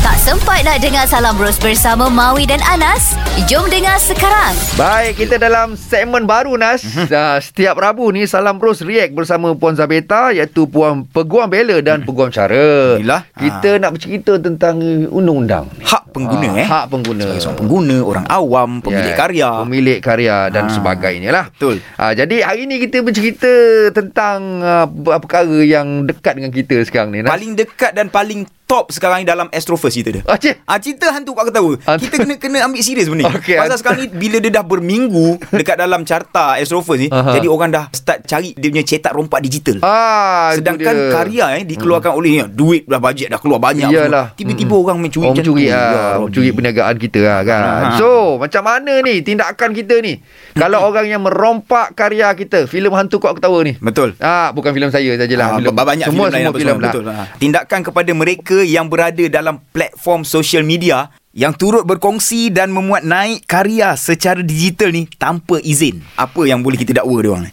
Tak sempat nak dengar Salam Bros bersama Maui dan Anas? Jom dengar sekarang. Baik, kita dalam segmen baru Nas. Uh, setiap Rabu ni Salam Bros React bersama Puan Zabeta iaitu Puan Peguam Bela dan Peguam Cara. Inilah. Kita nak bercerita tentang undang-undang. Hak pengguna Ah, eh. Hak pengguna. Sebagai seorang pengguna, orang awam, pemilik Ya, karya. Pemilik karya dan Ah, sebagainya lah. betul. Ha, jadi hari ni kita bercerita tentang uh, perkara yang dekat dengan kita sekarang ni. Nas. Paling dekat dan paling top sekarang ni dalam Astroverse cerita dia. Ah, cik. Ah cerita hantu Pak Ketawa. Hantu. Kita kena kena ambil serius benda ni. Okey, Pasal hantu. sekarang ni bila dia dah berminggu dekat dalam carta Astroverse ni, Aha. jadi orang dah start cari dia punya cetak rompak digital. Ah, Sedangkan dia. karya eh dikeluarkan oleh ya, duit dah bajet dah keluar banyak. Iyalah. semua. Tiba-tiba Mm-mm. orang mencuri Oh, mencuri Ya ah, Rabbi. mencuri perniagaan kita lah kan. Ah. So, macam mana ni tindakan kita ni? Kalau orang yang merompak karya kita, filem hantu kau ketawa ni. Betul. Ah, bukan filem saya sajalah. Ah, filem banyak semua filem lain semua filem lah. Betul. Ha. Tindakan kepada mereka yang berada dalam platform social media yang turut berkongsi dan memuat naik karya secara digital ni tanpa izin. Apa yang boleh kita dakwa dia orang ni?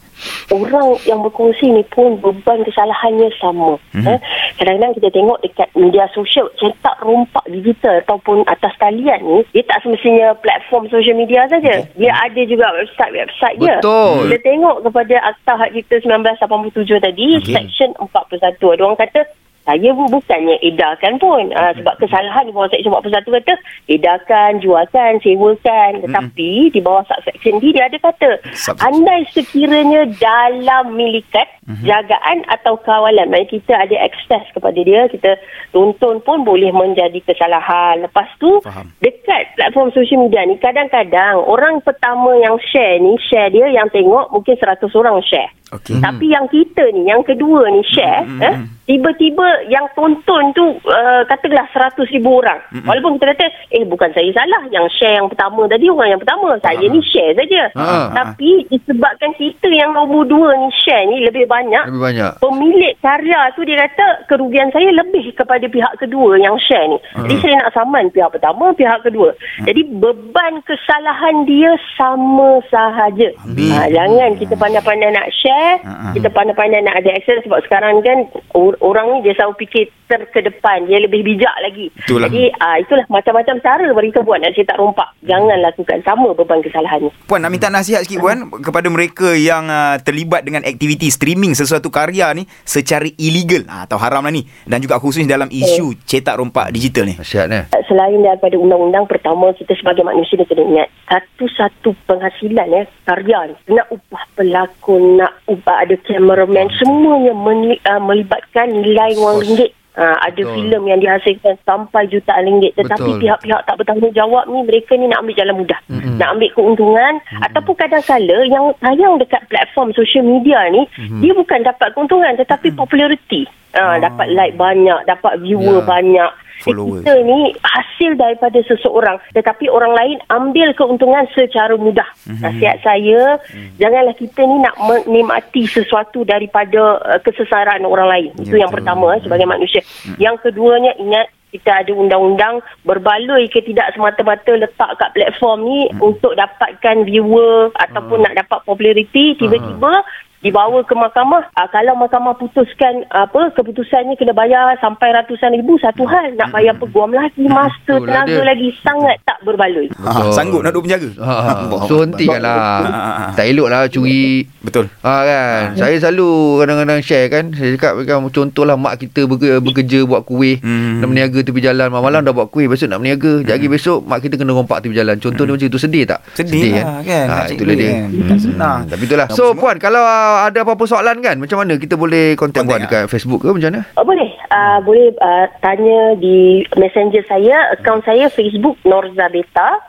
orang yang berkongsi ni pun beban kesalahannya sama. Mhm. Mm-hmm. Eh? Kadang-kadang kita tengok dekat media sosial cetak rompak digital ataupun atas talian ni, dia tak semestinya platform social media saja. Dia ada juga website-website dia. Betul. Kita tengok kepada Akta Hak Cipta 1987 tadi, Okey. Section 41. Ada orang kata saya pun bukannya edarkan pun. Uh, sebab kesalahan di bawah Section 41 kata edarkan, jualkan, sewakan tetapi di bawah subsection D dia ada kata Subsection. andai sekiranya dalam milikat jagaan atau kawalan maknanya kita ada akses kepada dia kita tuntun pun boleh menjadi kesalahan. Lepas tu Faham. dekat platform social media ni kadang-kadang orang pertama yang share ni share dia yang tengok mungkin 100 orang share Okey. tapi yang kita ni yang kedua ni share Hmm, eh, tiba-tiba yang tonton tu uh, katakanlah 100 ribu orang Hmm, walaupun kita kata eh bukan saya salah yang share yang pertama tadi orang yang pertama saya ni share saja Ah. tapi disebabkan kita yang nombor dua ni share ni lebih banyak Lebih banyak. pemilik karya tu dia kata kerugian saya lebih kepada pihak kedua yang share ni. Jadi saya nak saman pihak pertama, pihak kedua. Jadi beban kesalahan dia sama sahaja. Ha, jangan kita pandai-pandai nak share, Ha. kita pandai-pandai nak ada akses sebab sekarang kan or- orang ni dia selalu fikir ter ke depan, dia lebih bijak lagi. Betul lah. Jadi ah, itulah macam-macam cara mereka buat nak cetak rompak. Jangan lakukan sama beban kesalahan ni. Puan nak minta nasihat sikit Puan kepada mereka yang uh, terlibat dengan aktiviti streaming sesuatu karya ni secara illegal uh, atau haram lah ni dan juga khususnya dalam isu cetak rompak digital ni. Nasihat ni. selain daripada undang-undang pertama kita sebagai manusia ni kena ingat satu-satu penghasilan ya karya ni nak upah pelakon nak ada cameraman semuanya meni, uh, melibatkan nilai wang ringgit Uh, ada Betul. filem yang dihasilkan sampai jutaan ringgit tetapi Betul. pihak-pihak tak bertanggungjawab ni mereka ni nak ambil jalan mudah Mm-mm. nak ambil keuntungan ataupun kadang-kala yang tayang dekat platform social media ni dia bukan dapat keuntungan tetapi populariti uh, Oh. dapat like banyak dapat viewer Ya. banyak Followers. kita ni hasil daripada seseorang tetapi orang lain ambil keuntungan secara mudah. Mm-hmm. Nasihat saya mm. janganlah kita ni nak menikmati sesuatu daripada uh, kesesaran orang lain. Itu Ya, yang betul. pertama eh, sebagai manusia. Yang keduanya ingat kita ada undang-undang berbaloi ke tidak semata-mata letak kat platform ni untuk dapatkan viewer ataupun nak dapat populariti tiba-tiba dibawa ke mahkamah uh, kalau mahkamah putuskan apa keputusannya kena bayar sampai ratusan ribu satu hal nak bayar peguam lagi masa Betul lah tenaga dia. lagi sangat tak berbaloi Ha, Betul. sanggup nak duduk penjara. Ha, ha. so hentikanlah. Ah. Tak elok lah curi. Betul. Ha kan. Saya selalu kadang-kadang share kan. Saya cakap kan contohlah mak kita bekerja, bekerja buat kuih, Hmm. nak berniaga tepi jalan. Malam-malam dah buat kuih, besok nak berniaga. Jadi besok mak kita kena rompak tepi jalan. Contoh dia macam itu sedih tak? Sedih, lah kan. Ha, Nak cari itulah dia. kan. Bukan senang. Tapi itulah. So puan, kalau uh, ada apa-apa soalan kan, macam mana kita boleh Contact ah. dekat Facebook ke macam mana? Oh, boleh uh, boleh uh, tanya di messenger saya akaun saya Facebook Norza Beta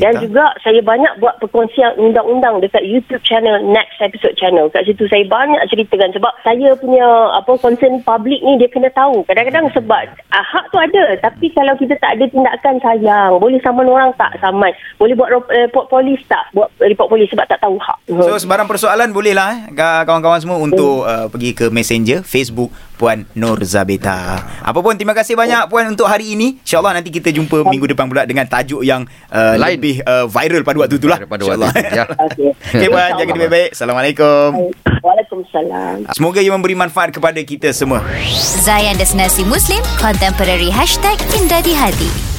Dan juga saya banyak buat perkongsian undang-undang dekat YouTube channel Next Episode Channel. Kat situ saya banyak ceritakan sebab saya punya apa concern public ni dia kena tahu. Kadang-kadang sebab ah, hak tu ada tapi kalau kita tak ada tindakan sayang, boleh saman orang tak saman. Boleh buat ro- report polis tak? Buat report polis sebab tak tahu hak. So sebarang persoalan bolehlah eh ka- kawan-kawan semua untuk uh, pergi ke Messenger Facebook Puan Nur Zabeta. Apa pun terima kasih banyak Puan untuk hari ini. InsyaAllah nanti kita jumpa minggu depan pula dengan tajuk yang uh, Lain. lebih uh, viral pada waktu itulah. Pada waktu itu, ya. Okey. Okay Puan, jaga diri baik-baik. Assalamualaikum. Waalaikumsalam. Waalaikumsalam. Semoga ia memberi manfaat kepada kita semua. Zayan Destinasi Muslim Contemporary Hashtag Indah di Hati